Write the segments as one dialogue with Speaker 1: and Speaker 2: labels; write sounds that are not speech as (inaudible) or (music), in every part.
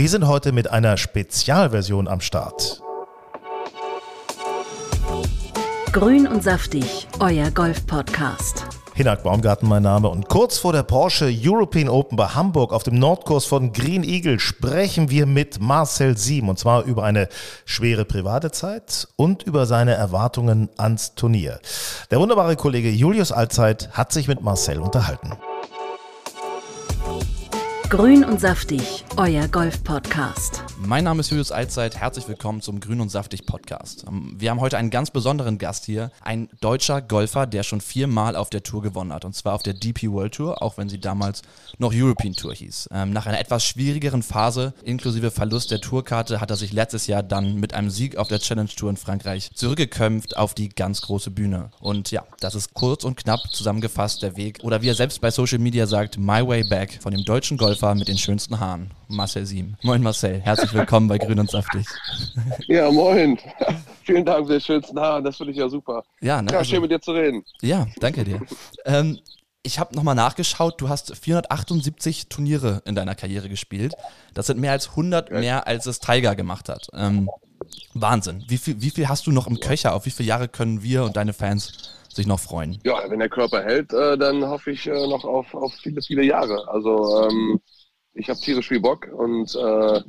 Speaker 1: Wir sind heute mit einer Spezialversion am Start.
Speaker 2: Grün und saftig, euer Golf-Podcast.
Speaker 1: Hinak Baumgarten mein Name und kurz vor der Porsche European Open bei Hamburg auf dem Nordkurs von Green Eagle sprechen wir mit Marcel Siem und zwar über eine schwere private Zeit und über seine Erwartungen ans Turnier. Der wunderbare Kollege Julius Allzeit hat sich mit Marcel unterhalten.
Speaker 2: Grün und saftig, euer Golf-Podcast.
Speaker 3: Mein Name ist Julius Allzeit. Herzlich willkommen zum Grün und saftig Podcast. Ähm, wir haben heute einen ganz besonderen Gast hier. Ein deutscher Golfer, der schon viermal auf der Tour gewonnen hat. Und zwar auf der DP World Tour, auch wenn sie damals noch European Tour hieß. Ähm, nach einer etwas schwierigeren Phase, inklusive Verlust der Tourkarte, hat er sich letztes Jahr dann mit einem Sieg auf der Challenge Tour in Frankreich zurückgekämpft auf die ganz große Bühne. Und ja, das ist kurz und knapp zusammengefasst der Weg. Oder wie er selbst bei Social Media sagt, My Way Back von dem deutschen Golfer Golfer mit den schönsten Haaren, Marcel Siem. Moin Marcel, herzlich willkommen bei Grün und Saftig. (laughs)
Speaker 4: Ja, moin. (laughs) Vielen Dank für die schönsten Haare, das finde ich ja super.
Speaker 3: Ja, ne,
Speaker 4: ja
Speaker 3: also,
Speaker 4: schön mit dir zu reden.
Speaker 3: Ja, danke dir. ähm, ich habe nochmal nachgeschaut, du hast 478 Turniere in deiner Karriere gespielt. Das sind mehr als 100 mehr, als es Tiger gemacht hat. Ähm, Wahnsinn. Wie viel, wie viel hast du noch im Köcher? Auf wie viele Jahre können wir und deine Fans sich noch freuen?
Speaker 4: Ja, wenn der Körper hält, äh, dann hoffe ich äh, noch auf, auf viele, viele Jahre. Also ähm, ich habe tierisch viel Bock und äh,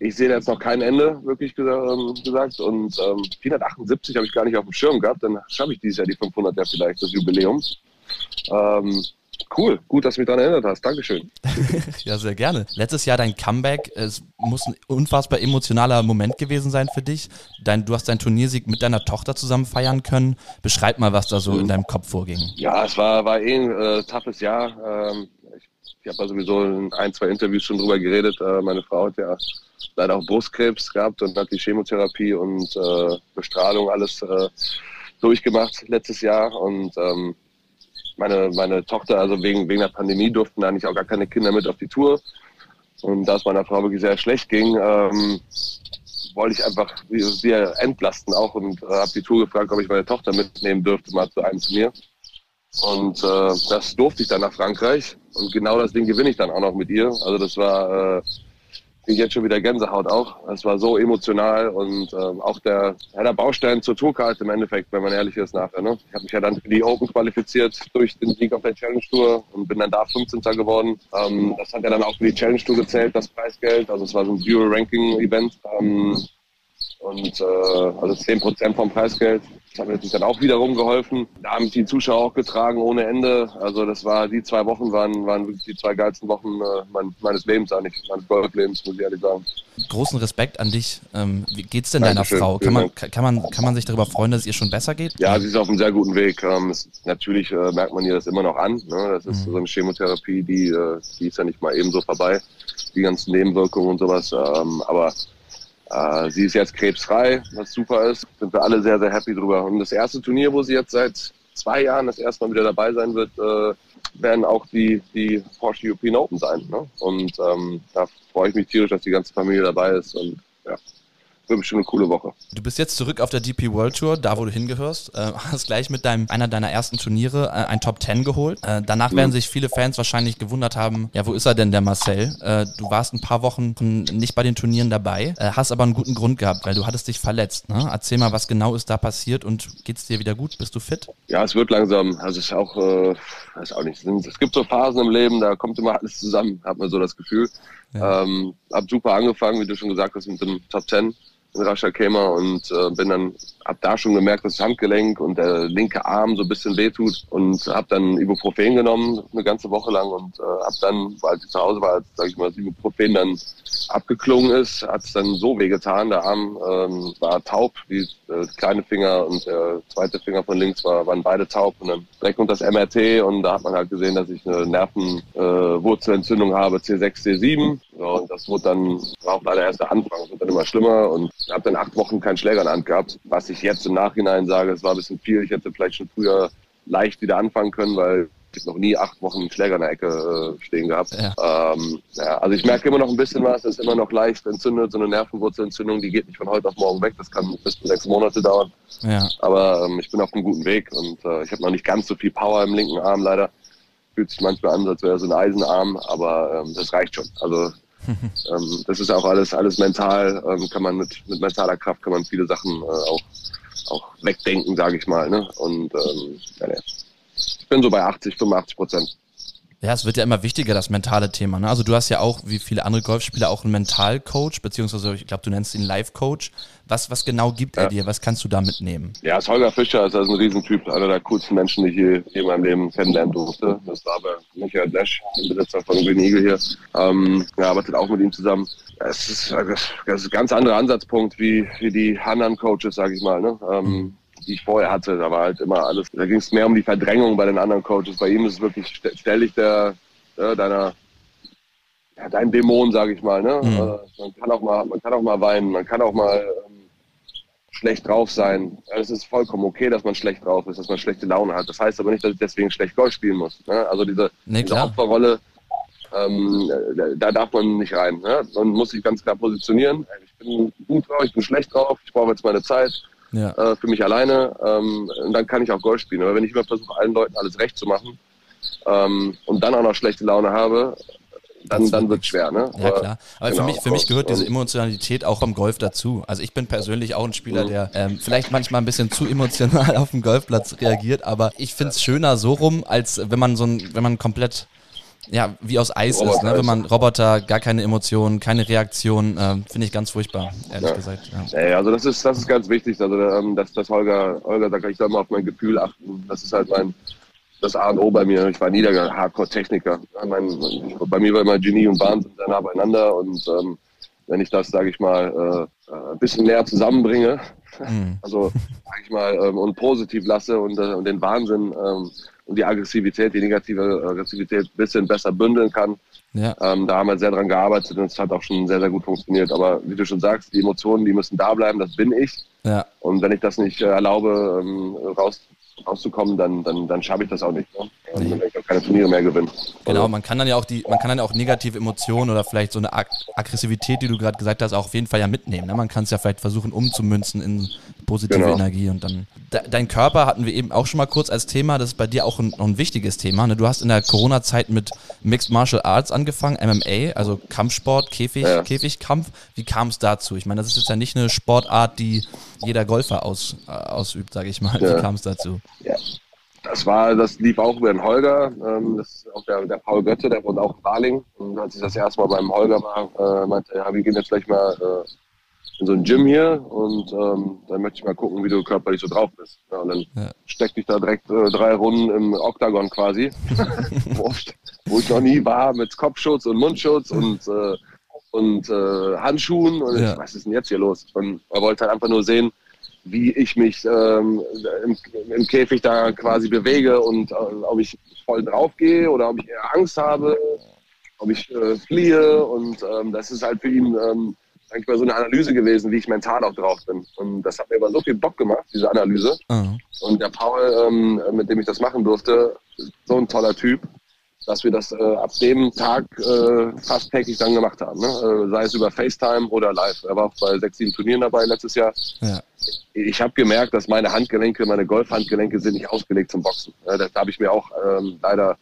Speaker 4: ich sehe jetzt noch kein Ende, wirklich ähm, gesagt. Und ähm, 478 habe ich gar nicht auf dem Schirm gehabt. Dann schaffe ich dieses Jahr die 500 ja vielleicht, das Jubiläum. Ähm, Cool, gut, dass du mich daran erinnert hast. Dankeschön. (laughs)
Speaker 3: ja, sehr gerne. Letztes Jahr dein Comeback, es muss ein unfassbar emotionaler Moment gewesen sein für dich. Dein, du hast deinen Turniersieg mit deiner Tochter zusammen feiern können. Beschreib mal, was da so mhm. in deinem Kopf vorging.
Speaker 4: Ja, es war, war eh ein äh, toughes Jahr. Ähm, ich ich habe ja sowieso in ein, zwei Interviews schon drüber geredet. Äh, meine Frau hat ja leider auch Brustkrebs gehabt und hat die Chemotherapie und äh, Bestrahlung alles äh, durchgemacht letztes Jahr. Und ähm, meine, meine Tochter, also wegen, wegen der Pandemie durften eigentlich auch gar keine Kinder mit auf die Tour. Und da es meiner Frau wirklich sehr schlecht ging, ähm, wollte ich einfach sie entlasten auch und äh, habe die Tour gefragt, ob ich meine Tochter mitnehmen dürfte, mal zu einem zu mir. Und äh, das durfte ich dann nach Frankreich. Und genau das Ding gewinne ich dann auch noch mit ihr. Also das war äh, ich jetzt schon wieder Gänsehaut auch. Es war so emotional und ähm, auch der, ja, der Baustein zur Tourkarte im Endeffekt, wenn man ehrlich ist nachher. Ne? Ich habe mich ja dann für die Open qualifiziert durch den Sieg auf der Challenge Tour und bin dann da 15. geworden. Ähm, das hat ja dann auch für die Challenge Tour gezählt, das Preisgeld. Also es war so ein Dual Ranking Event. Ähm, und äh, also 10% vom Preisgeld. Das hat mir natürlich dann auch wiederum geholfen. Da haben die Zuschauer auch getragen ohne Ende. Also das war, die zwei Wochen waren, waren wirklich die zwei geilsten Wochen äh, mein, meines Lebens eigentlich, meines Golflebens, muss ich ehrlich sagen.
Speaker 3: Großen Respekt an dich. Ähm, wie geht's denn Dankeschön. deiner Frau? Kann man, kann, man, kann man sich darüber freuen, dass es ihr schon besser geht?
Speaker 4: Ja, sie ist auf einem sehr guten Weg. Ähm, es, natürlich äh, merkt man ihr das immer noch an. Ne? Das ist mhm. so eine Chemotherapie, die, äh, die ist ja nicht mal eben so vorbei. Die ganzen Nebenwirkungen und sowas. Ähm, aber äh, sie ist jetzt krebsfrei, was super ist. Sind wir alle sehr, sehr happy drüber. Und das erste Turnier, wo sie jetzt seit zwei Jahren das erste Mal wieder dabei sein wird, äh, werden auch die, die Porsche European Open sein. Ne? Und ähm, da freue ich mich tierisch, dass die ganze Familie dabei ist. Und ja, wird bestimmt eine coole Woche.
Speaker 3: Du bist jetzt zurück auf der DP World Tour, da wo du hingehörst. Äh, (laughs) hast gleich mit deinem, einer deiner ersten Turniere äh, ein Top 10 geholt. Äh, danach mhm. werden sich viele Fans wahrscheinlich gewundert haben, ja, wo ist er denn, der Marcel? Äh, du warst ein paar Wochen nicht bei den Turnieren dabei, äh, hast aber einen guten Grund gehabt, weil du hattest dich verletzt. Ne? Erzähl mal, was genau ist da passiert und geht's dir wieder gut? Bist du fit?
Speaker 4: Ja, es wird langsam. Also es ist auch, äh, ist auch nicht. Es gibt so Phasen im Leben, da kommt immer alles zusammen, hat man so das Gefühl. Ja. Ähm, hab super angefangen, wie du schon gesagt hast, mit dem Top 10 in Rascha Kemer und äh, bin dann hab da schon gemerkt, dass das Handgelenk und der linke Arm so ein bisschen wehtut und hab dann Ibuprofen genommen eine ganze Woche lang und äh, hab dann, als ich zu Hause war, als, sag ich mal, das Ibuprofen dann abgeklungen ist, hat es dann so wehgetan. Der Arm ähm, war taub, wie äh, kleine Finger und der zweite Finger von links war, waren beide taub und dann direkt unter das MRT und da hat man halt gesehen, dass ich eine Nervenwurzelentzündung äh, habe, C6, C7. Ja, und das wurde dann, war auch leider erst der Anfang, wurde dann immer schlimmer und ich habe dann acht Wochen keinen Schläger in der Hand gehabt, was ich jetzt im Nachhinein sage, es war ein bisschen viel. Ich hätte vielleicht schon früher leicht wieder anfangen können, weil ich noch nie acht Wochen einen Schläger in der Ecke äh, stehen gehabt. Ja. Ähm, ja, also ich merke immer noch ein bisschen was, es ist immer noch leicht entzündet, so eine Nervenwurzelentzündung, die geht nicht von heute auf morgen weg, das kann bis zu sechs Monate dauern. Ja. Aber ähm, ich bin auf einem guten Weg und äh, ich habe noch nicht ganz so viel Power im linken Arm leider. Fühlt sich manchmal an, als wäre so ein Eisenarm, aber ähm, das reicht schon. Also (laughs) ähm, das ist auch alles, alles mental, ähm, kann man mit, mit mentaler Kraft kann man viele Sachen äh, auch, auch wegdenken, sage ich mal. Ne? Und ähm, ja. Ich bin so bei 80, 85 Prozent.
Speaker 3: Ja, es wird ja immer wichtiger, das mentale Thema. Ne? Also du hast ja auch, wie viele andere Golfspieler, auch einen Mentalcoach, beziehungsweise ich glaube, du nennst ihn Life-Coach. Was, was genau gibt ja. er dir? Was kannst du da mitnehmen?
Speaker 4: Ja, das Holger Fischer ist also ein Riesentyp, einer der coolsten Menschen, die ich hier in meinem Leben kennenlernen durfte. Das war aber Michael Lesch, der Besitzer von Green Eagle hier. Ähm, er arbeitet auch mit ihm zusammen. Es ist, das ist ein ganz anderer Ansatzpunkt wie, wie die anderen Coaches, sage ich mal. Ne? Ähm, mhm ich vorher hatte. Da war halt immer alles, da ging es mehr um die Verdrängung bei den anderen Coaches. Bei ihm ist es wirklich, stell dich der, äh, deiner, ja, dein Dämon, sage ich mal. Ne? Mhm. Äh, man, kann auch mal, man kann auch mal weinen, man kann auch mal ähm, schlecht drauf sein. Es ist vollkommen okay, dass man schlecht drauf ist, dass man schlechte Laune hat. Das heißt aber nicht, dass ich deswegen schlecht Golf spielen muss. Ne? Also diese, nee, diese Opferrolle, ähm, da darf man nicht rein. Ne? Man muss sich ganz klar positionieren. Ich bin gut drauf, ich bin schlecht drauf, ich brauche jetzt meine Zeit ja. äh, für mich alleine. Ähm, und dann kann ich auch Golf spielen. Aber wenn ich immer versuche, allen Leuten alles recht zu machen ähm, und dann auch noch schlechte Laune habe, dann, dann wird es schwer, ne?
Speaker 3: Ja, klar. Aber genau. für, mich, für mich gehört diese Emotionalität auch am Golf dazu. Also ich bin persönlich auch ein Spieler, mhm. der ähm, vielleicht manchmal ein bisschen zu emotional (laughs) auf dem Golfplatz reagiert, aber ich finde es schöner so rum, als wenn man so ein, wenn man komplett ja, wie aus Eis Roboter ist, ne? wenn man Roboter, gar keine Emotionen, keine Reaktion, äh, finde ich ganz furchtbar, ehrlich
Speaker 4: ja.
Speaker 3: gesagt.
Speaker 4: Ja. ja. also das ist, das ist ganz wichtig, also ähm, dass, dass Holger, Holger sagt, ich soll mal auf mein Gefühl achten, das ist halt mein, das A und O bei mir. Ich war nie der Hardcore-Techniker. bei mir war immer Genie und Wahnsinn sehr nah beieinander und ähm, wenn ich das, sage ich mal, äh, äh, ein bisschen näher zusammenbringe, mhm. (laughs) also sage ich mal, ähm, und positiv lasse und, äh, und den Wahnsinn ähm, die Aggressivität, die negative Aggressivität ein bisschen besser bündeln kann. Ja. Ähm, da haben wir sehr dran gearbeitet und es hat auch schon sehr, sehr gut funktioniert. Aber wie du schon sagst, die Emotionen, die müssen da bleiben, das bin ich. Ja. Und wenn ich das nicht äh, erlaube, ähm, raus, rauszukommen, dann, dann, dann schaffe ich das auch nicht. Ne? Nee. Dann werde ich auch keine Turniere mehr gewinnen.
Speaker 3: Genau, also man kann dann ja auch die, man kann dann auch negative Emotionen oder vielleicht so eine Ag Aggressivität, die du gerade gesagt hast, auch auf jeden Fall ja mitnehmen. Ne? Man kann es ja vielleicht versuchen umzumünzen in positive genau. Energie und dann. De dein Körper hatten wir eben auch schon mal kurz als Thema, das ist bei dir auch ein, ein wichtiges Thema. Ne? Du hast in der Corona-Zeit mit Mixed Martial Arts angefangen, MMA, also Kampfsport, Käfig, ja. Käfigkampf. Wie kam es dazu? Ich meine, das ist jetzt ja nicht eine Sportart, die jeder Golfer aus, äh, ausübt, sage ich mal. Ja. Wie kam es dazu?
Speaker 4: Ja. Das war, das lief auch über den Holger, ähm, das ist auch der, der Paul Götte, der wohnt auch in Baling. Und als ich das erste Mal beim Holger war, äh, meinte er, ja, wir gehen jetzt gleich mal äh, in so ein Gym hier und ähm, dann möchte ich mal gucken, wie du körperlich so drauf bist. Ja, und dann ja. steckte ich da direkt äh, drei Runden im Oktagon quasi, (laughs) wo, wo, ich noch nie war, mit Kopfschutz und Mundschutz und, äh, und äh, Handschuhen. Und ja. ich, was ist denn jetzt hier los? Und er wollte halt einfach nur sehen, wie ich mich ähm, im, im, Käfig da quasi bewege und äh, ob ich voll drauf gehe oder ob ich eher Angst habe, ob ich äh, fliehe. Und ähm, das ist halt für ihn ähm, eigentlich mal so eine Analyse gewesen, wie ich mental auch drauf bin. Und das hat mir aber so viel Bock gemacht, diese Analyse. Mhm. Und der Paul, ähm, mit dem ich das machen durfte, so ein toller Typ, dass wir das äh, ab dem Tag äh, fast täglich dann gemacht haben. Ne? Äh, sei es über FaceTime oder live. Er war auch bei sechs, sieben Turnieren dabei letztes Jahr. Ja. Ich habe gemerkt, dass meine Handgelenke, meine Golfhandgelenke sind nicht ausgelegt zum Boxen. das habe ich mir auch ähm, leider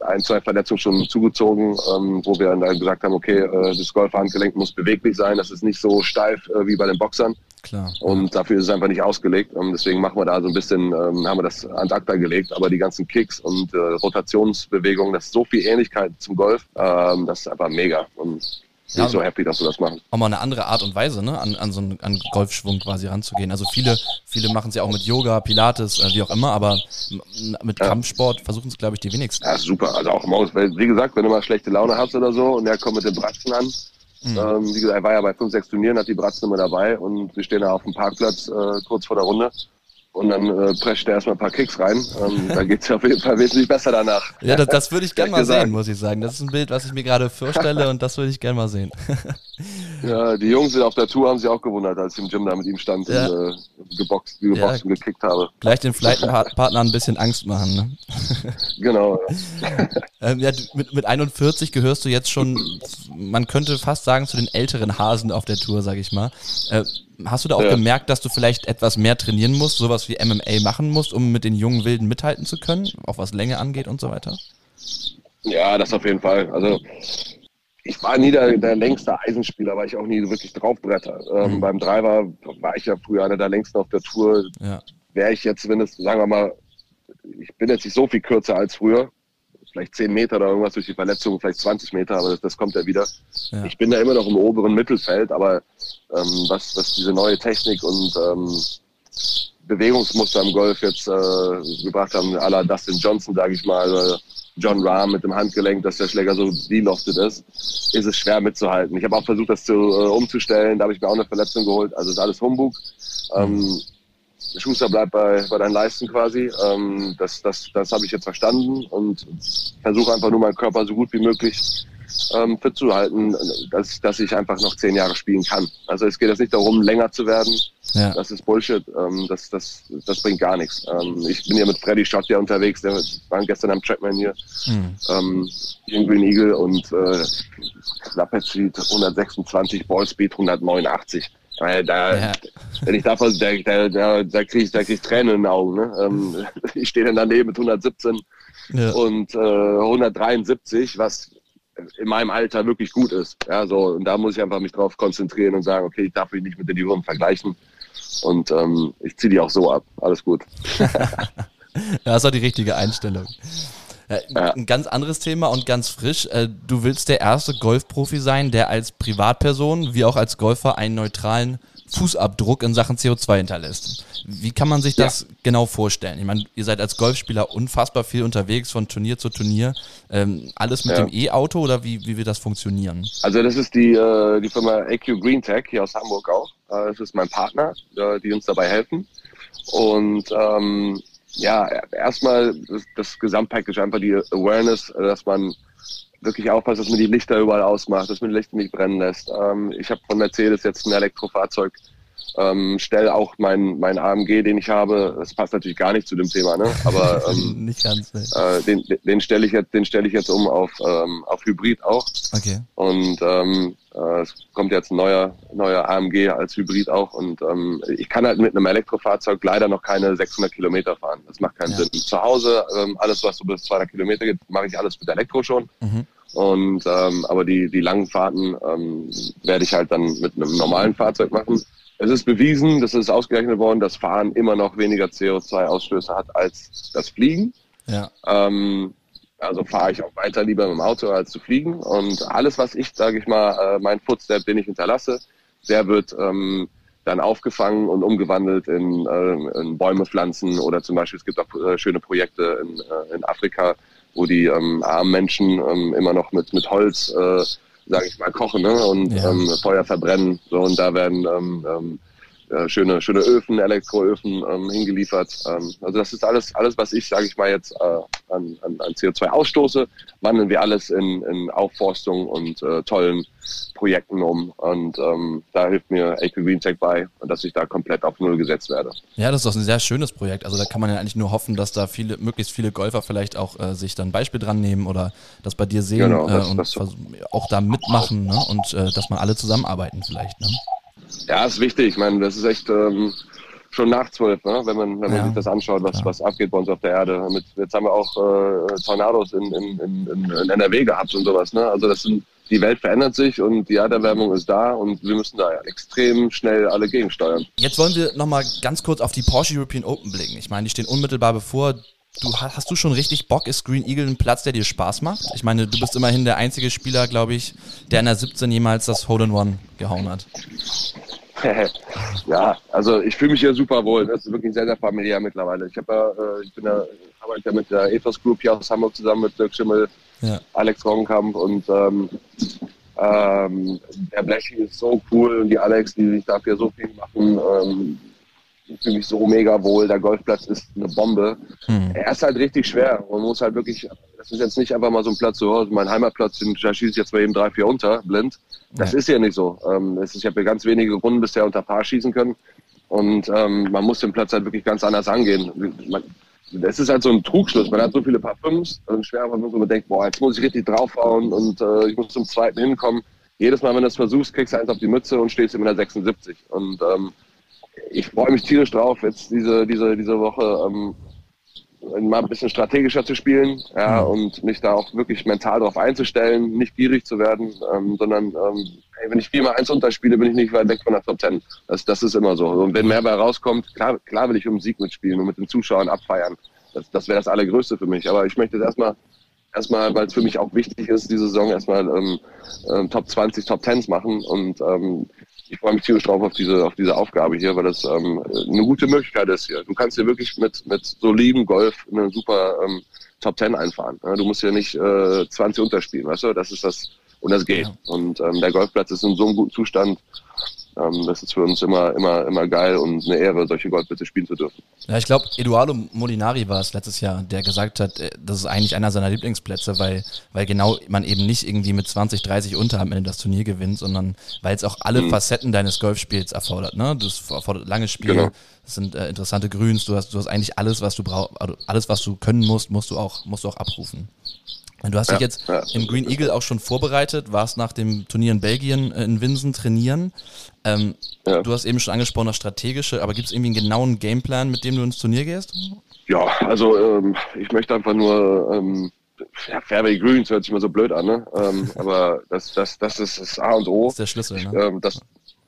Speaker 4: ein, zwei Verletzungen schon zugezogen, ähm, wo wir dann gesagt haben, okay, äh, das Golfhandgelenk muss beweglich sein, das ist nicht so steif äh, wie bei den Boxern. Klar. Und dafür ist es einfach nicht ausgelegt. Ähm, deswegen machen wir da so ein bisschen, ähm, haben wir das an Akta gelegt, aber die ganzen Kicks und äh, Rotationsbewegungen, das ist so viel Ähnlichkeit zum Golf, ähm, das ist einfach mega. Und bin ja, so happy, dass wir das machen.
Speaker 3: Auch mal eine andere Art und Weise, ne, an, an so einen an Golfschwung quasi ranzugehen. Also viele, viele machen es ja auch mit Yoga, Pilates, äh, wie auch immer, aber mit. Kampfsport versuchen es, glaube ich, die wenigsten.
Speaker 4: Ja, super. Also auch Maus, wie gesagt, wenn du mal schlechte Laune hast oder so und der kommt mit den Bratzen an, Mhm. Ähm, wie gesagt, er war ja bei fünf, sechs Turnieren, hat die Bratzen immer dabei und wir stehen da auf dem Parkplatz äh, kurz vor der Runde und dann äh, prescht er erstmal ein paar Kicks rein. Ähm, da geht's auf jeden Fall wesentlich besser danach.
Speaker 3: Ja, das, das würde ich gerne mal sehen, muss ich sagen. Das ist ein Bild, was ich mir gerade vorstelle und das würde ich gerne mal sehen. (laughs)
Speaker 4: ja, die Jungs sind auf der Tour, haben sich auch gewundert, als ich im Gym da mit ihm stand ja. und äh, geboxt, geboxt ja. und gekickt habe.
Speaker 3: Gleich den Flightpartner ein bisschen Angst machen, ne?
Speaker 4: genau. (laughs)
Speaker 3: ähm, ja, mit, mit 41 gehörst du jetzt schon, man könnte fast sagen, zu den älteren Hasen auf der Tour, sag ich mal. Äh, Hast du da auch ja. gemerkt, dass du vielleicht etwas mehr trainieren musst, sowas wie MMA machen musst, um mit den jungen Wilden mithalten zu können, auch was Länge angeht und so weiter?
Speaker 4: Ja, das auf jeden Fall. Also ich war nie der, der längste Eisenspieler, weil ich auch nie wirklich draufbretter. Ähm, mhm. Beim Driver war ich ja früher einer der längsten auf der Tour. Ja. Wäre ich jetzt, wenn es, sagen wir mal, ich bin jetzt nicht so viel kürzer als früher, vielleicht 10 Meter oder irgendwas durch die Verletzung, vielleicht 20 Meter, aber das, das kommt ja wieder. Ja. Ich bin da immer noch im oberen Mittelfeld, aber ähm, was, was diese neue Technik und ähm, Bewegungsmuster im Golf jetzt äh, gebracht haben, à la Dustin Johnson, sage ich mal, John Rahm mit dem Handgelenk, dass der Schläger so deloftet ist, ist es schwer mitzuhalten. Ich habe auch versucht, das zu, äh, umzustellen, da habe ich mir auch eine Verletzung geholt, also ist alles Humbug. Ähm, Schuster bleibt bei, bei deinen Leisten quasi. Ähm, das das, das habe ich jetzt verstanden und versuche einfach nur meinen Körper so gut wie möglich ähm, fit zu halten, dass, dass ich einfach noch zehn Jahre spielen kann. Also es geht jetzt nicht darum, länger zu werden. Ja. Das ist Bullshit. Ähm, das, das, das bringt gar nichts. Ähm, ich bin ja mit Freddy Schott ja unterwegs, der war gestern am Trackman hier, mhm. ähm, in Green Eagle und äh, Lapet Speed 126, Ball Speed 189. Weil da, ja. wenn ich davon, da, da, da, da kriege ich, da krieg ich Tränen in den Augen. Ne? Ähm, (laughs) ich stehe dann daneben mit 117 ja. und äh, 173, was in meinem Alter wirklich gut ist. Ja, so, und da muss ich einfach mich drauf konzentrieren und sagen, okay, ich darf mich nicht mit den Jüngeren vergleichen. Und ähm, ich ziehe die auch so ab. Alles gut. (laughs) (laughs)
Speaker 3: das ist auch die richtige Einstellung. Ja. Ein ganz anderes Thema und ganz frisch. Äh, du willst der erste Golfprofi sein, der als Privatperson wie auch als Golfer einen neutralen Fußabdruck in Sachen CO2 hinterlässt. Wie kann man sich das ja. genau vorstellen? Ich meine, ihr seid als Golfspieler unfassbar viel unterwegs, von Turnier zu Turnier. Ähm, alles mit ja. dem E-Auto oder wie, wie wird das funktionieren?
Speaker 4: Also das ist die, äh, die Firma AQ Green Tech hier aus Hamburg auch. Äh, das ist mein Partner, äh, die uns dabei helfen. Und ähm, ja, erstmal das, das Gesamtpackage, einfach die Awareness, dass man wirklich aufpasst, dass man die Lichter überall ausmacht, dass man die Lichter nicht brennen lässt. Ähm, ich habe von Mercedes jetzt ein Elektrofahrzeug ähm, stelle auch mein, mein AMG, den ich habe, das passt natürlich gar nicht zu dem Thema, ne? aber (laughs) ähm, nicht ganz, ne? äh, den, den stelle ich jetzt, den stelle ich jetzt um auf, ähm, auf Hybrid auch. Okay. Und ähm, äh, es kommt jetzt ein neuer, neuer AMG als Hybrid auch und ähm, ich kann halt mit einem Elektrofahrzeug leider noch keine 600 Kilometer fahren. Das macht keinen ja. Sinn. Zu Hause, ähm, alles was so bis 200 Kilometer geht, mache ich alles mit Elektro schon. Mhm. Und ähm, aber die die langen Fahrten ähm, werde ich halt dann mit einem normalen Fahrzeug machen. Es ist bewiesen, das ist ausgerechnet worden, dass Fahren immer noch weniger CO2-Ausstöße hat als das Fliegen. Ja. Ähm, also fahre ich auch weiter lieber mit dem Auto als zu fliegen. Und alles, was ich, sage ich mal, äh, mein Footstep, den ich hinterlasse, der wird ähm, dann aufgefangen und umgewandelt in, äh, in Bäume pflanzen oder zum Beispiel es gibt auch äh, schöne Projekte in, äh, in Afrika, wo die ähm, armen Menschen ähm, immer noch mit, mit Holz äh, sage ich mal, kochen ne? und ja. ähm, Feuer verbrennen. So, und da werden ähm, ähm, äh, schöne, schöne Öfen, Elektroöfen ähm, hingeliefert. Ähm, also das ist alles, alles, was ich, sage ich mal, jetzt äh, an, an, an CO2 ausstoße, wandeln wir alles in, in Aufforstung und äh, tollen Projekten um. Und ähm, da hilft mir AP Green Tech bei, dass ich da komplett auf Null gesetzt werde.
Speaker 3: Ja, das ist doch ein sehr schönes Projekt. Also da kann man ja eigentlich nur hoffen, dass da viele, möglichst viele Golfer vielleicht auch äh, sich dann ein Beispiel dran nehmen oder das bei dir sehen genau, das, äh, und das auch da mitmachen ne? und dass man alle zusammenarbeiten vielleicht. Ne?
Speaker 4: Ja, ist wichtig. Ich meine, das ist echt ähm, schon nach zwölf, ne? wenn man, wenn man ja. sich das anschaut, was, was abgeht bei uns auf der Erde. Mit, jetzt haben wir auch äh, Tornados in, in, in, in NRW gehabt und sowas. Ne? Also das sind, die Welt verändert sich und die Erderwärmung ist da und wir müssen da extrem schnell alle gegensteuern.
Speaker 3: Jetzt wollen wir nochmal ganz kurz auf die Porsche European Open blicken. Ich meine, die stehen unmittelbar bevor. Du, hast du schon richtig Bock? Ist Green Eagle ein Platz, der dir Spaß macht? Ich meine, du bist immerhin der einzige Spieler, glaube ich, der in der 17 jemals das Hole in One gehauen hat. (laughs)
Speaker 4: ja, also ich fühle mich hier super wohl. Das ist wirklich sehr, sehr familiär mittlerweile. Ich, ja, äh, ich bin ja, arbeite ja mit der Ethos Group hier aus Hamburg zusammen mit Dirk Schimmel, ja. Alex Roggenkamp und ähm, ähm, der Blechi ist so cool und die Alex, die sich dafür so viel machen. Ähm, fühle mich so mega wohl. Der Golfplatz ist eine Bombe. Hm. Er ist halt richtig schwer. Man muss halt wirklich, das ist jetzt nicht einfach mal so ein Platz, so, mein Heimatplatz, da schieße ich jetzt mal eben drei, vier unter, blind. Das ja. ist ja nicht so. Ähm, ist, ich habe ja ganz wenige Runden bisher unter Paar schießen können. Und ähm, man muss den Platz halt wirklich ganz anders angehen. Das ist halt so ein Trugschluss. Man hat so viele Paar-Fünfs, also schwer, man denkt, boah, jetzt muss ich richtig draufhauen und äh, ich muss zum zweiten hinkommen. Jedes Mal, wenn du das versuchst, kriegst du eins auf die Mütze und stehst in der 76. Und ähm, ich freue mich tierisch drauf, jetzt diese, diese, diese Woche ähm, mal ein bisschen strategischer zu spielen ja, mhm. und mich da auch wirklich mental darauf einzustellen, nicht gierig zu werden, ähm, sondern ähm, hey, wenn ich viermal eins unterspiele, bin ich nicht weit weg von der Top Ten. Das, das ist immer so. Und wenn mehr bei rauskommt, klar, klar will ich um Sieg mitspielen und mit den Zuschauern abfeiern. Das, das wäre das Allergrößte für mich. Aber ich möchte jetzt erstmal erstmal, weil es für mich auch wichtig ist, diese Saison erstmal ähm, ähm, Top 20, Top 10s machen und ähm, ich freue mich tierisch drauf auf diese, auf diese Aufgabe hier, weil das ähm, eine gute Möglichkeit ist hier. Du kannst hier wirklich mit, mit solidem Golf eine super ähm, Top 10 einfahren. Du musst hier nicht äh, 20 unterspielen, weißt du? Das ist das, und das geht. Ja. Und ähm, der Golfplatz ist in so einem guten Zustand, ähm, das ist für uns immer, immer, immer geil und eine Ehre, solche Golfplätze spielen zu dürfen.
Speaker 3: Ja, ich glaube, Eduardo Molinari war es letztes Jahr, der gesagt hat, äh, das ist eigentlich einer seiner Lieblingsplätze, weil, weil genau man eben nicht irgendwie mit 20, 30 unter am Ende das Turnier gewinnt, sondern weil es auch alle mhm. Facetten deines Golfspiels erfordert. Ne? Das erfordert langes Spiel, genau. das sind äh, interessante Grüns, du hast, du hast eigentlich alles, was du brauchst, also alles, was du können musst, musst du auch, musst du auch abrufen. Du hast dich ja, jetzt ja. im Green Eagle auch schon vorbereitet, warst nach dem Turnier in Belgien äh, in Winsen trainieren. Ähm, ja. Du hast eben schon angesprochen, das Strategische, aber gibt es irgendwie einen genauen Gameplan, mit dem du ins Turnier gehst?
Speaker 4: Ja, also ähm, ich möchte einfach nur, ähm, ja, Fairway Greens hört sich mal so blöd an, ne? ähm, (laughs) aber das, das, das ist das A und O.
Speaker 3: Das ist der Schlüssel, ne?
Speaker 4: Ähm, das,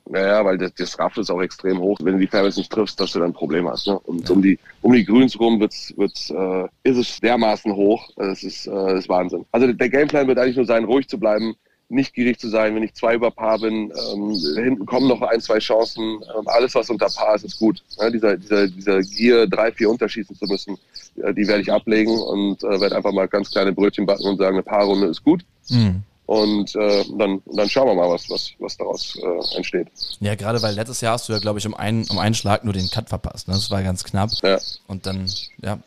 Speaker 4: naja, weil das, das Raff ist auch extrem hoch. Wenn du die Fairways nicht triffst, dass du dann ein Problem hast. Ne? Und ja. um die um die Grüns rum wird's, wird's, äh, ist es dermaßen hoch. Das ist, äh, das ist Wahnsinn. Also der Gameplan wird eigentlich nur sein, ruhig zu bleiben, nicht gierig zu sein. Wenn ich zwei über Paar bin, ähm, hinten kommen noch ein, zwei Chancen. Ähm, alles, was unter Paar ist, ist gut. Ja, dieser, dieser, dieser Gier, drei, vier unterschießen zu müssen, äh, die werde ich ablegen und äh, werde einfach mal ganz kleine Brötchen backen und sagen, eine Paarrunde ist gut. Mhm. Und äh, dann, dann schauen wir mal, was, was, was daraus äh, entsteht.
Speaker 3: Ja, gerade weil letztes Jahr hast du ja, glaube ich, um einen, um einen Schlag nur den Cut verpasst. Ne? Das war ganz knapp. Ja. Und dann ja,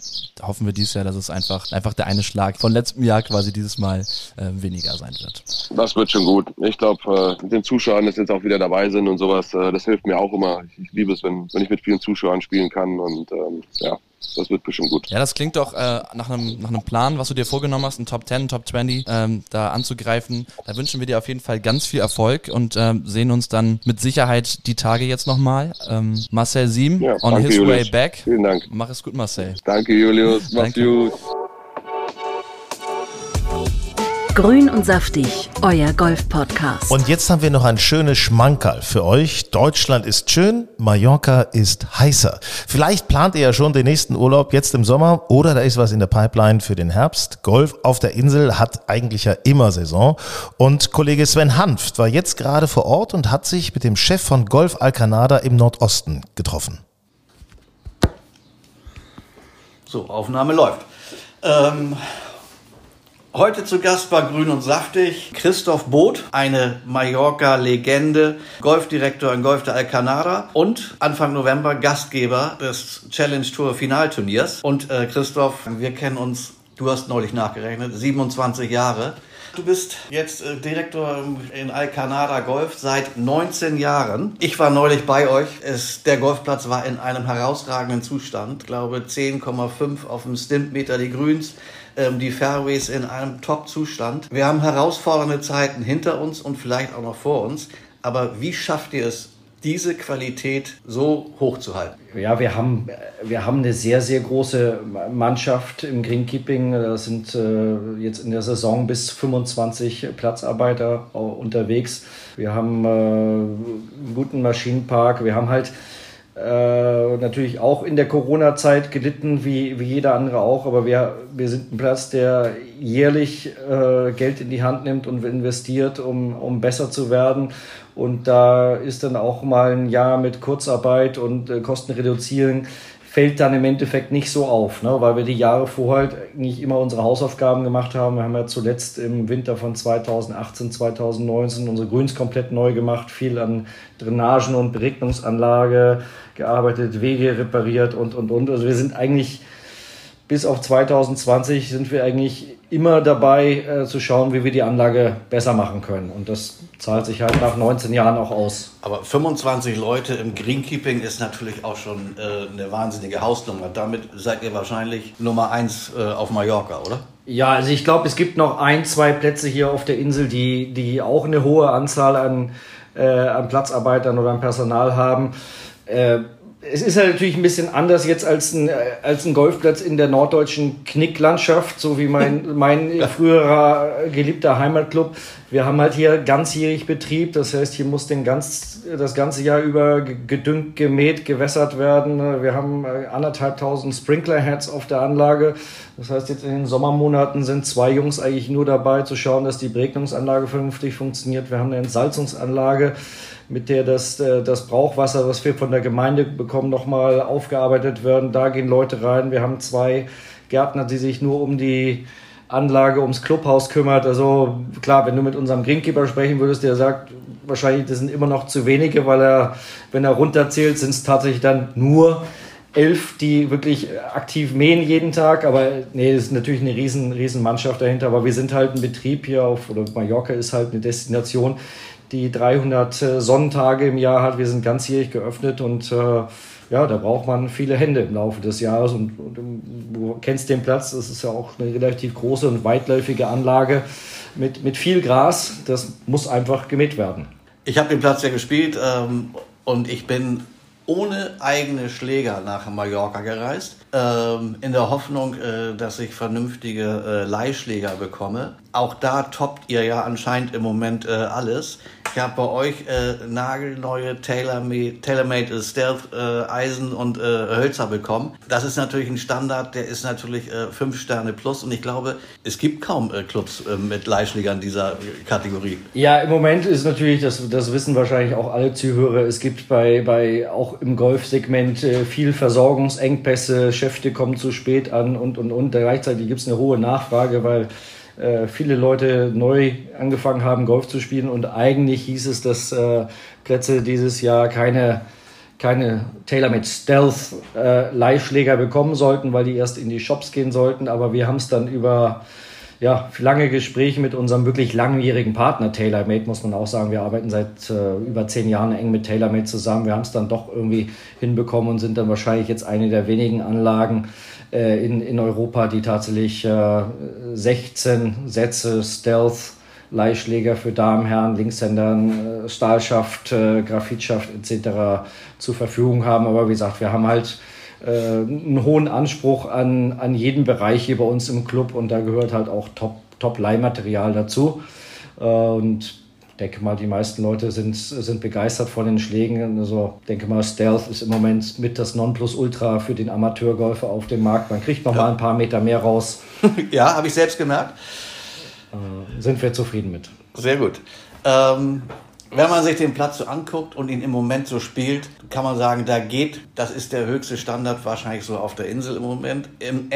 Speaker 3: hoffen wir dieses Jahr, dass es einfach, einfach der eine Schlag von letztem Jahr quasi dieses Mal äh, weniger sein wird.
Speaker 4: Das wird schon gut. Ich glaube, äh, mit den Zuschauern, dass jetzt auch wieder dabei sind und sowas, äh, das hilft mir auch immer. Ich, ich liebe es, wenn, wenn ich mit vielen Zuschauern spielen kann. Und ähm, ja, das wird bestimmt gut.
Speaker 3: Ja, das klingt doch äh, nach, einem, nach einem Plan, was du dir vorgenommen hast, ein Top 10, Top 20 ähm, da anzugreifen. Da wünschen wir dir auf jeden Fall ganz viel Erfolg und ähm, sehen uns dann mit Sicherheit die Tage jetzt nochmal. Ähm, Marcel Siem ja, on his Julius. way back.
Speaker 4: Vielen Dank.
Speaker 3: Mach es gut, Marcel.
Speaker 4: Danke, Julius. Mach's gut.
Speaker 2: Grün und saftig, euer Golf-Podcast.
Speaker 1: Und jetzt haben wir noch ein schönes Schmankerl für euch. Deutschland ist schön, Mallorca ist heißer. Vielleicht plant ihr ja schon den nächsten Urlaub jetzt im Sommer oder da ist was in der Pipeline für den Herbst. Golf auf der Insel hat eigentlich ja immer Saison. Und Kollege Sven Hanft war jetzt gerade vor Ort und hat sich mit dem Chef von Golf Alcanada im Nordosten getroffen.
Speaker 5: So, Aufnahme läuft. Ähm, Heute zu Gast war Grün und Saftig Christoph Boot, eine Mallorca-Legende, Golfdirektor in Golf der Alcanara und Anfang November Gastgeber des Challenge Tour Finalturniers. Und äh, Christoph, wir kennen uns, du hast neulich nachgerechnet, 27 Jahre. Du bist jetzt äh, Direktor in Alcanada Golf seit 19 Jahren. Ich war neulich bei euch. Es, der Golfplatz war in einem herausragenden Zustand. Ich glaube 10,5 auf dem Stintmeter die Grüns ähm, die Fairways in einem Top-Zustand. Wir haben herausfordernde Zeiten hinter uns und vielleicht auch noch vor uns. Aber wie schafft ihr es, diese Qualität so hoch zu halten?
Speaker 6: Ja, wir haben, wir haben eine sehr, sehr große Mannschaft im Greenkeeping. Da sind äh, jetzt in der Saison bis 25 Platzarbeiter unterwegs. Wir haben äh, einen guten Maschinenpark. Wir haben halt äh, natürlich auch in der Corona-Zeit gelitten, wie, wie jeder andere auch, aber wir, wir sind ein Platz, der jährlich äh, Geld in die Hand nimmt und investiert, um, um besser zu werden. Und da ist dann auch mal ein Jahr mit Kurzarbeit und äh, Kosten reduzieren fällt dann im Endeffekt nicht so auf, ne? weil wir die Jahre vorher nicht immer unsere Hausaufgaben gemacht haben. Wir haben ja zuletzt im Winter von 2018, 2019 unsere Grüns komplett neu gemacht, viel an Drainagen und Beregnungsanlage gearbeitet, Wege repariert und, und, und. Also wir sind eigentlich bis auf 2020 sind wir eigentlich immer dabei äh, zu schauen, wie wir die Anlage besser machen können. Und das zahlt sich halt nach 19 Jahren auch aus.
Speaker 5: Aber 25 Leute im Greenkeeping ist natürlich auch schon äh, eine wahnsinnige Hausnummer. Damit seid ihr wahrscheinlich Nummer eins äh, auf Mallorca, oder?
Speaker 6: Ja, also ich glaube, es gibt noch ein, zwei Plätze hier auf der Insel, die, die auch eine hohe Anzahl an, äh, an Platzarbeitern oder an Personal haben. Äh, es ist halt natürlich ein bisschen anders jetzt als ein, als ein Golfplatz in der norddeutschen Knicklandschaft, so wie mein, (laughs) mein früherer geliebter Heimatclub. Wir haben halt hier ganzjährig Betrieb, das heißt, hier muss den ganz, das ganze Jahr über gedüngt, gemäht, gewässert werden. Wir haben äh, anderthalbtausend Sprinklerheads auf der Anlage. Das heißt, jetzt in den Sommermonaten sind zwei Jungs eigentlich nur dabei zu schauen, dass die Beregnungsanlage vernünftig funktioniert. Wir haben eine Entsalzungsanlage mit der das, äh, das Brauchwasser, was wir von der Gemeinde bekommen, nochmal aufgearbeitet werden. Da gehen Leute rein. Wir haben zwei Gärtner, die sich nur um die Anlage, ums Clubhaus kümmert. Also klar, wenn du mit unserem Greenkeeper sprechen würdest, der sagt, wahrscheinlich, das sind immer noch zu wenige, weil er, wenn er runterzählt, sind es tatsächlich dann nur elf, die wirklich aktiv mähen jeden Tag. Aber nee, das ist natürlich eine riesen, riesen Mannschaft dahinter. Aber wir sind halt ein Betrieb hier auf, oder Mallorca ist halt eine Destination, die 300 äh, Sonnentage im Jahr hat. Wir sind ganzjährig geöffnet und äh, ja, da braucht man viele Hände im Laufe des Jahres. Und, und, du kennst den Platz, das ist ja auch eine relativ große und weitläufige Anlage mit, mit viel Gras. Das muss einfach gemäht werden.
Speaker 5: Ich habe den Platz ja gespielt ähm, und ich bin ohne eigene Schläger nach Mallorca gereist, ähm, in der Hoffnung, äh, dass ich vernünftige äh, Leihschläger bekomme. Auch da toppt ihr ja anscheinend im Moment äh, alles. Ich habe bei euch äh, nagelneue Tailor-Made Tailor Stealth äh, Eisen und äh, Hölzer bekommen. Das ist natürlich ein Standard, der ist natürlich äh, fünf Sterne plus und ich glaube, es gibt kaum äh, Clubs äh, mit Leihschlägern dieser Kategorie.
Speaker 6: Ja, im Moment ist natürlich, das, das wissen wahrscheinlich auch alle Zuhörer, es gibt bei, bei auch im Golfsegment äh, viel Versorgungsengpässe, Schäfte kommen zu spät an und und und. Gleichzeitig gibt es eine hohe Nachfrage, weil äh, viele Leute neu angefangen haben, Golf zu spielen und eigentlich hieß es, dass äh, Plätze dieses Jahr keine, keine TaylorMade Stealth äh, Leihschläger bekommen sollten, weil die erst in die Shops gehen sollten. Aber wir haben es dann über ja, lange Gespräche mit unserem wirklich langjährigen Partner TaylorMade, muss man auch sagen. Wir arbeiten seit äh, über zehn Jahren eng mit TaylorMade zusammen. Wir haben es dann doch irgendwie hinbekommen und sind dann wahrscheinlich jetzt eine der wenigen Anlagen, äh, in, in Europa, die tatsächlich äh, 16 Sätze Stealth Leihschläger für Damen, Herren, Linkshändern, äh, Stahlschaft, äh, Graphitschaft etc. zur Verfügung haben. Aber wie gesagt, wir haben halt äh, einen hohen Anspruch an, an jeden Bereich hier bei uns im Club und da gehört halt auch Top, Top Leihmaterial dazu. Äh, und denke mal, die meisten Leute sind, sind begeistert von den Schlägen. Also denke mal, Stealth ist im Moment mit das Nonplusultra für den Amateurgolfer auf dem Markt. Man kriegt noch ja. mal ein paar Meter mehr raus. (laughs)
Speaker 5: ja, habe ich selbst gemerkt.
Speaker 6: Äh, sind wir zufrieden mit.
Speaker 5: Sehr gut. Ähm, wenn man sich den Platz so anguckt und ihn im Moment so spielt, kann man sagen, da geht, das ist der höchste Standard wahrscheinlich so auf der Insel im Moment. Im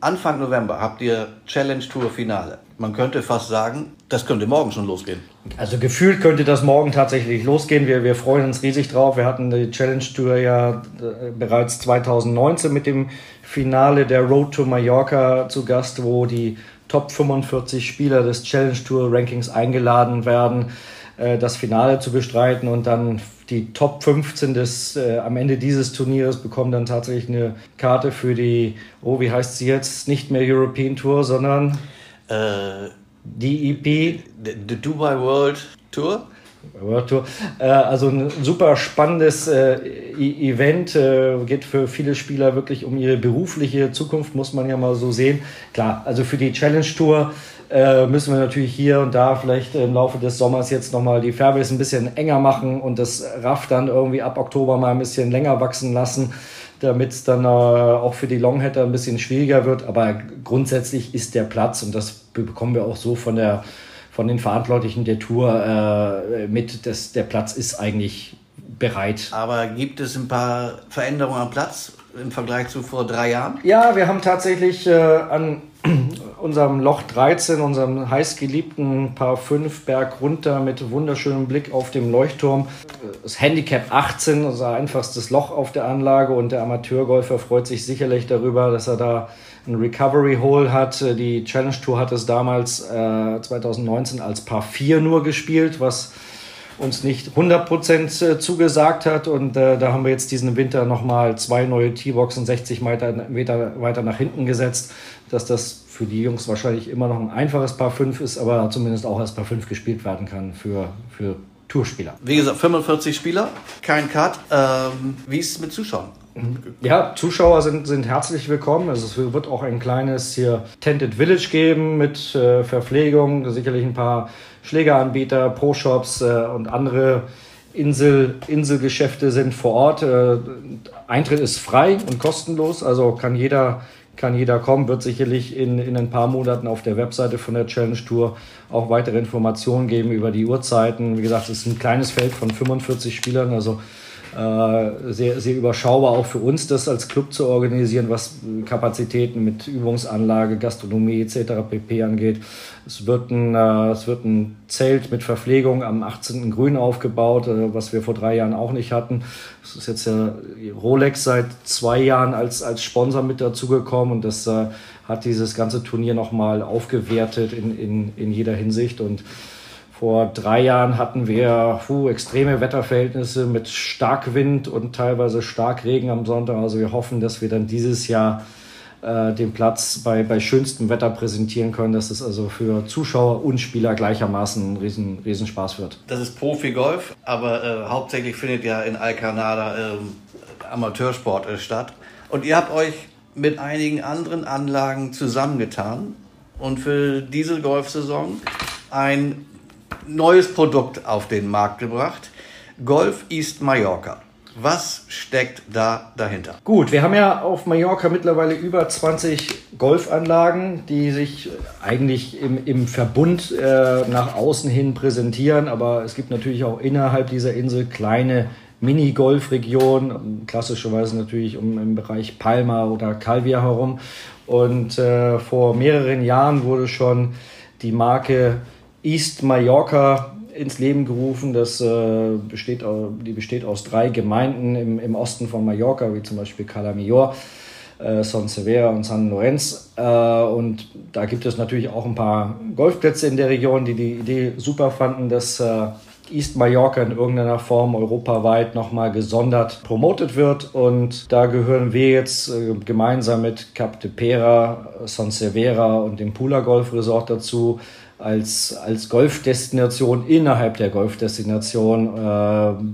Speaker 5: Anfang November habt ihr Challenge Tour Finale. Man könnte fast sagen, das könnte morgen schon losgehen.
Speaker 6: Also gefühlt könnte das morgen tatsächlich losgehen. Wir, wir freuen uns riesig drauf. Wir hatten die Challenge Tour ja äh, bereits 2019 mit dem Finale der Road to Mallorca zu Gast, wo die Top 45 Spieler des Challenge Tour Rankings eingeladen werden. Äh, das Finale zu bestreiten und dann die Top 15 des äh, am Ende dieses Turnieres bekommen dann tatsächlich eine Karte für die, oh, wie heißt sie jetzt? Nicht mehr European Tour, sondern äh, DEP.
Speaker 5: The Dubai World Tour.
Speaker 6: World Tour. Äh, also ein super spannendes äh, e Event. Äh, geht für viele Spieler wirklich um ihre berufliche Zukunft, muss man ja mal so sehen. Klar, also für die Challenge Tour müssen wir natürlich hier und da vielleicht im Laufe des Sommers jetzt nochmal die Fairways ein bisschen enger machen und das Raff dann irgendwie ab Oktober mal ein bisschen länger wachsen lassen, damit es dann äh, auch für die Longheader ein bisschen schwieriger wird. Aber grundsätzlich ist der Platz und das bekommen wir auch so von der von den Verantwortlichen der Tour äh, mit, dass der Platz ist eigentlich bereit.
Speaker 5: Aber gibt es ein paar Veränderungen am Platz im Vergleich zu vor drei Jahren?
Speaker 6: Ja, wir haben tatsächlich äh, an unserem Loch 13, unserem heißgeliebten Paar 5 Berg runter mit wunderschönem Blick auf dem Leuchtturm. Das Handicap 18, unser einfachstes Loch auf der Anlage und der Amateurgolfer freut sich sicherlich darüber, dass er da ein Recovery Hole hat. Die Challenge Tour hat es damals äh, 2019 als Paar 4 nur gespielt, was uns nicht 100% äh, zugesagt hat. Und äh, da haben wir jetzt diesen Winter nochmal zwei neue T-Boxen 60 Meter, Meter weiter nach hinten gesetzt, dass das für die Jungs wahrscheinlich immer noch ein einfaches Paar 5 ist, aber zumindest auch als Paar 5 gespielt werden kann für, für Tourspieler.
Speaker 5: Wie gesagt, 45 Spieler, kein Cut. Ähm, wie ist es mit Zuschauern?
Speaker 6: Ja, Zuschauer sind, sind herzlich willkommen. Also es wird auch ein kleines hier Tented Village geben mit äh, Verpflegung, sicherlich ein paar Schlägeranbieter, Pro-Shops äh, und andere Insel, Inselgeschäfte sind vor Ort. Äh, Eintritt ist frei und kostenlos, also kann jeder, kann jeder kommen. Wird sicherlich in, in ein paar Monaten auf der Webseite von der Challenge Tour auch weitere Informationen geben über die Uhrzeiten. Wie gesagt, es ist ein kleines Feld von 45 Spielern, also sehr, sehr überschaubar auch für uns, das als Club zu organisieren, was Kapazitäten mit Übungsanlage, Gastronomie etc. pp. angeht. Es wird ein, äh, es wird ein Zelt mit Verpflegung am 18. Grün aufgebaut, äh, was wir vor drei Jahren auch nicht hatten. Es ist jetzt ja Rolex seit zwei Jahren als, als Sponsor mit dazugekommen und das äh, hat dieses ganze Turnier nochmal aufgewertet in, in, in jeder Hinsicht und vor drei Jahren hatten wir puh, extreme Wetterverhältnisse mit Starkwind und teilweise Starkregen am Sonntag. Also wir hoffen, dass wir dann dieses Jahr äh, den Platz bei, bei schönstem Wetter präsentieren können, dass es also für Zuschauer und Spieler gleichermaßen ein riesen, riesen wird.
Speaker 5: Das ist Profi-Golf, aber äh, hauptsächlich findet ja in Alcanada äh, Amateursport äh, statt. Und ihr habt euch mit einigen anderen Anlagen zusammengetan und für diese Golfsaison ein neues Produkt auf den Markt gebracht. Golf East Mallorca. Was steckt da dahinter?
Speaker 6: Gut, wir haben ja auf Mallorca mittlerweile über 20 Golfanlagen, die sich eigentlich im, im Verbund äh, nach außen hin präsentieren. Aber es gibt natürlich auch innerhalb dieser Insel kleine Mini-Golf-Regionen, klassischerweise natürlich um im Bereich Palma oder Calvia herum. Und äh, vor mehreren Jahren wurde schon die Marke East Mallorca ins Leben gerufen. Das äh, besteht, die besteht aus drei Gemeinden im, im Osten von Mallorca, wie zum Beispiel Cala Millor, äh, Son Severa und San Lorenz. Äh, und da gibt es natürlich auch ein paar Golfplätze in der Region, die die Idee super fanden, dass äh, East Mallorca in irgendeiner Form europaweit nochmal gesondert promotet wird. Und da gehören wir jetzt äh, gemeinsam mit Cap de Pera, Son Severa und dem Pula Golf Resort dazu als, als Golfdestination innerhalb der Golfdestination. Äh,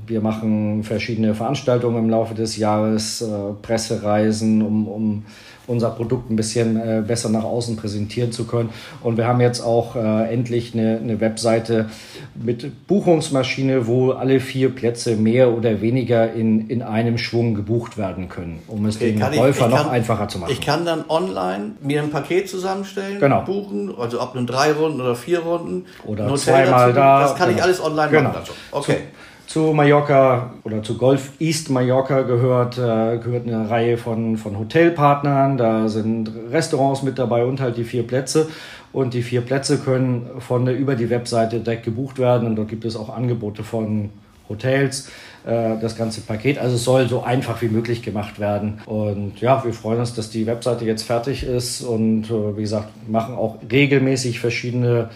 Speaker 6: wir machen verschiedene Veranstaltungen im Laufe des Jahres, äh, Pressereisen, um, um unser Produkt ein bisschen äh, besser nach außen präsentieren zu können. Und wir haben jetzt auch äh, endlich eine, eine Webseite mit Buchungsmaschine, wo alle vier Plätze mehr oder weniger in, in einem Schwung gebucht werden können, um es okay, den Käufer noch einfacher zu machen.
Speaker 5: Ich kann dann online mir ein Paket zusammenstellen,
Speaker 6: genau.
Speaker 5: buchen, also ob nun drei Runden oder vier Runden.
Speaker 6: Oder zweimal dazu. da.
Speaker 5: Das kann genau. ich alles online
Speaker 6: genau.
Speaker 5: machen. Okay.
Speaker 6: So zu Mallorca oder zu Golf East Mallorca gehört, äh, gehört eine Reihe von, von Hotelpartnern. Da sind Restaurants mit dabei und halt die vier Plätze. Und die vier Plätze können von der, über die Webseite direkt gebucht werden. Und dort gibt es auch Angebote von Hotels, äh, das ganze Paket. Also es soll so einfach wie möglich gemacht werden. Und ja, wir freuen uns, dass die Webseite jetzt fertig ist. Und äh, wie gesagt, machen auch regelmäßig verschiedene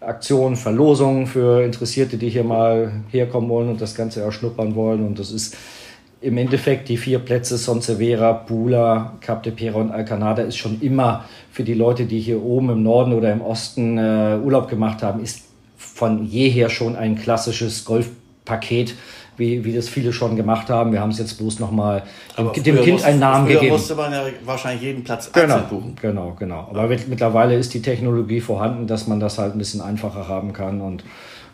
Speaker 6: Aktionen, Verlosungen für Interessierte, die hier mal herkommen wollen und das Ganze erschnuppern wollen. Und das ist im Endeffekt die vier Plätze Sonsevera, Pula, Cap de Pera und Alcanada ist schon immer für die Leute, die hier oben im Norden oder im Osten äh, Urlaub gemacht haben, ist von jeher schon ein klassisches Golfpaket wie, wie das viele schon gemacht haben. Wir haben es jetzt bloß nochmal dem, dem Kind einen Namen früher gegeben.
Speaker 5: musste man ja wahrscheinlich jeden Platz
Speaker 6: genau, buchen. Genau, genau. Aber ja. mittlerweile ist die Technologie vorhanden, dass man das halt ein bisschen einfacher haben kann und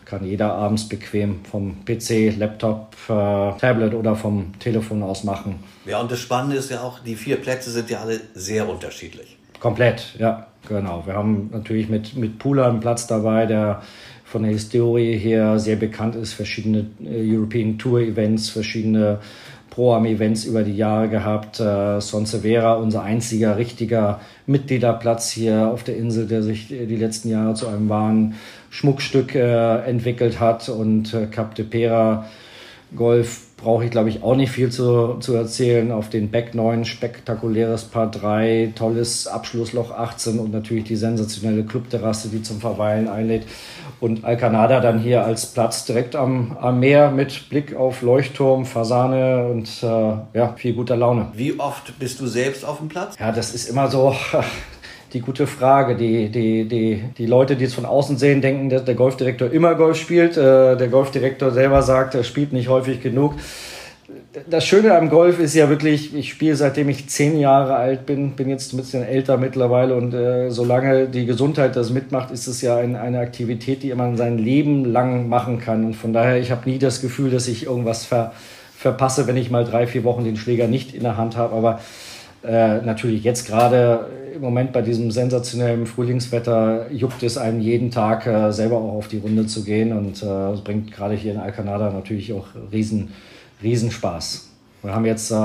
Speaker 6: kann jeder abends bequem vom PC, Laptop, äh, Tablet oder vom Telefon aus machen.
Speaker 5: Ja, und das Spannende ist ja auch, die vier Plätze sind ja alle sehr unterschiedlich.
Speaker 6: Komplett, ja, genau. Wir haben natürlich mit, mit Pula einen Platz dabei, der von der Historie her sehr bekannt ist, verschiedene äh, European Tour Events, verschiedene Pro-Am-Events über die Jahre gehabt. Äh, Severa, unser einziger richtiger Mitgliederplatz hier auf der Insel, der sich die letzten Jahre zu einem wahren Schmuckstück äh, entwickelt hat. Und äh, Cap de Pera Golf brauche ich, glaube ich, auch nicht viel zu, zu erzählen. Auf den Back 9 spektakuläres Paar 3, tolles Abschlussloch 18 und natürlich die sensationelle Clubterrasse, die zum Verweilen einlädt. Und Alcanada dann hier als Platz direkt am, am Meer mit Blick auf Leuchtturm, Fasane und äh, ja, viel guter Laune.
Speaker 5: Wie oft bist du selbst auf dem Platz?
Speaker 6: Ja, das ist immer so. (laughs) die gute Frage. Die, die, die, die Leute, die es von außen sehen, denken, dass der Golfdirektor immer Golf spielt. Äh, der Golfdirektor selber sagt, er spielt nicht häufig genug das Schöne am Golf ist ja wirklich, ich spiele seitdem ich zehn Jahre alt bin, bin jetzt ein bisschen älter mittlerweile und äh, solange die Gesundheit das mitmacht, ist es ja ein, eine Aktivität, die man sein Leben lang machen kann. Und von daher, ich habe nie das Gefühl, dass ich irgendwas ver, verpasse, wenn ich mal drei, vier Wochen den Schläger nicht in der Hand habe. Aber äh, natürlich jetzt gerade im Moment bei diesem sensationellen Frühlingswetter juckt es einem jeden Tag äh, selber auch auf die Runde zu gehen und äh, bringt gerade hier in Alcanada natürlich auch riesen Riesenspaß. Wir haben jetzt äh,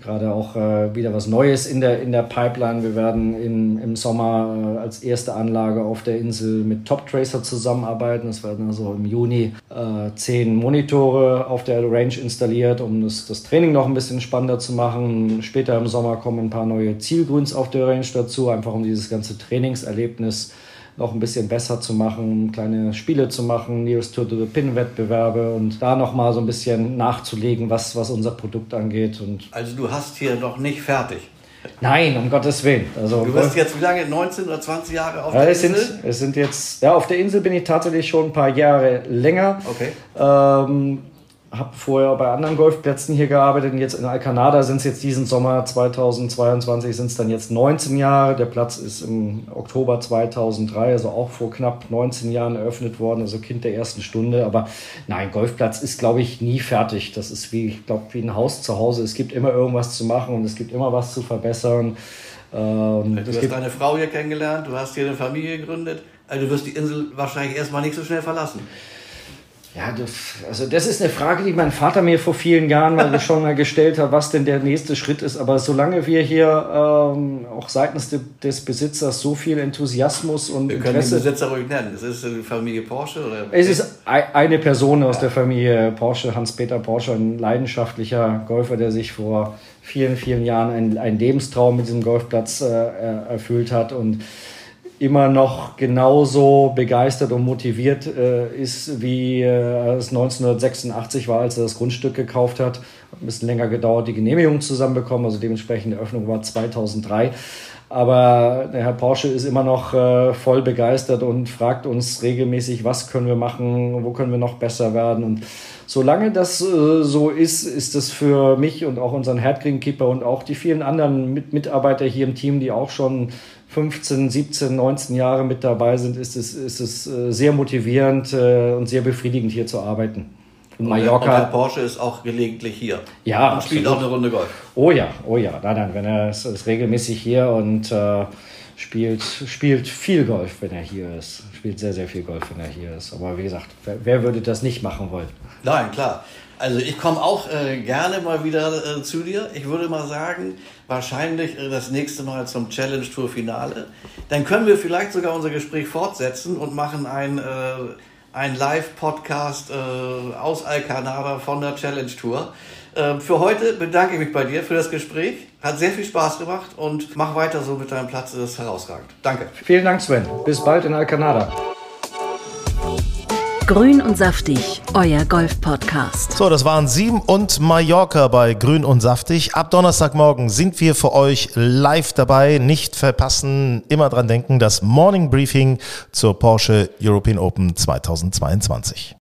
Speaker 6: gerade auch äh, wieder was Neues in der, in der Pipeline. Wir werden in, im Sommer äh, als erste Anlage auf der Insel mit Top Tracer zusammenarbeiten. Es werden also im Juni äh, zehn Monitore auf der Range installiert, um das, das Training noch ein bisschen spannender zu machen. Später im Sommer kommen ein paar neue Zielgrüns auf der Range dazu, einfach um dieses ganze Trainingserlebnis noch ein bisschen besser zu machen, kleine Spiele zu machen, Nearest to the Pin Wettbewerbe und da noch mal so ein bisschen nachzulegen, was, was unser Produkt angeht. Und
Speaker 5: also du hast hier noch nicht fertig.
Speaker 6: Nein, um Gottes Willen.
Speaker 5: Also, du bist jetzt wie lange? 19 oder 20 Jahre auf
Speaker 6: ja,
Speaker 5: der Insel?
Speaker 6: Sind, es sind jetzt, ja, auf der Insel bin ich tatsächlich schon ein paar Jahre länger.
Speaker 5: Okay.
Speaker 6: Ähm, habe vorher bei anderen Golfplätzen hier gearbeitet und jetzt in Alcanada sind es jetzt diesen Sommer 2022 sind es dann jetzt 19 Jahre. Der Platz ist im Oktober 2003, also auch vor knapp 19 Jahren eröffnet worden, also Kind der ersten Stunde. Aber nein, Golfplatz ist, glaube ich, nie fertig. Das ist wie, ich glaube, wie ein Haus zu Hause. Es gibt immer irgendwas zu machen und es gibt immer was zu verbessern.
Speaker 5: Ähm, du hast deine Frau hier kennengelernt, du hast hier eine Familie gegründet. Also du wirst die Insel wahrscheinlich erstmal nicht so schnell verlassen.
Speaker 6: Ja, das, also das ist eine Frage, die mein Vater mir vor vielen Jahren mal (laughs) schon mal gestellt hat, was denn der nächste Schritt ist. Aber solange wir hier ähm, auch seitens de, des Besitzers so viel Enthusiasmus und
Speaker 5: wir können Interesse, den Besitzer ruhig nennen. Das ist die Familie Porsche oder?
Speaker 6: Es ist eine Person aus ja. der Familie Porsche, Hans-Peter Porsche, ein leidenschaftlicher Golfer, der sich vor vielen, vielen Jahren einen, einen Lebenstraum mit diesem Golfplatz äh, erfüllt hat und immer noch genauso begeistert und motiviert äh, ist, wie äh, es 1986 war, als er das Grundstück gekauft hat. Ein bisschen länger gedauert, die Genehmigung zusammenbekommen, also dementsprechend die Eröffnung war 2003. Aber der Herr Porsche ist immer noch äh, voll begeistert und fragt uns regelmäßig, was können wir machen, wo können wir noch besser werden. Und solange das äh, so ist, ist es für mich und auch unseren Headgreenkeeper und auch die vielen anderen Mit Mitarbeiter hier im Team, die auch schon 15, 17, 19 Jahre mit dabei sind, ist es, ist es äh, sehr motivierend äh, und sehr befriedigend hier zu arbeiten.
Speaker 5: In Mallorca. Und Herr Porsche ist auch gelegentlich hier.
Speaker 6: Ja.
Speaker 5: Und spielt auch eine Runde Golf.
Speaker 6: Oh ja, oh ja. Nein, nein, wenn er ist, ist regelmäßig hier und äh, spielt, spielt viel Golf, wenn er hier ist. Spielt sehr, sehr viel Golf, wenn er hier ist. Aber wie gesagt, wer, wer würde das nicht machen wollen?
Speaker 5: Nein, klar. Also ich komme auch äh, gerne mal wieder äh, zu dir. Ich würde mal sagen, wahrscheinlich äh, das nächste Mal zum Challenge Tour Finale. Dann können wir vielleicht sogar unser Gespräch fortsetzen und machen ein, äh, ein Live-Podcast äh, aus Alcanada von der Challenge Tour. Ähm, für heute bedanke ich mich bei dir für das Gespräch. Hat sehr viel Spaß gemacht und mach weiter so mit deinem Platz. Das ist herausragend. Danke.
Speaker 6: Vielen Dank, Sven. Bis bald in Alcanada.
Speaker 2: Grün und saftig, euer Golf-Podcast.
Speaker 1: So, das waren Sieben und Mallorca bei Grün und saftig. Ab Donnerstagmorgen sind wir für euch live dabei. Nicht verpassen, immer dran denken, das Morning Briefing zur Porsche European Open 2022.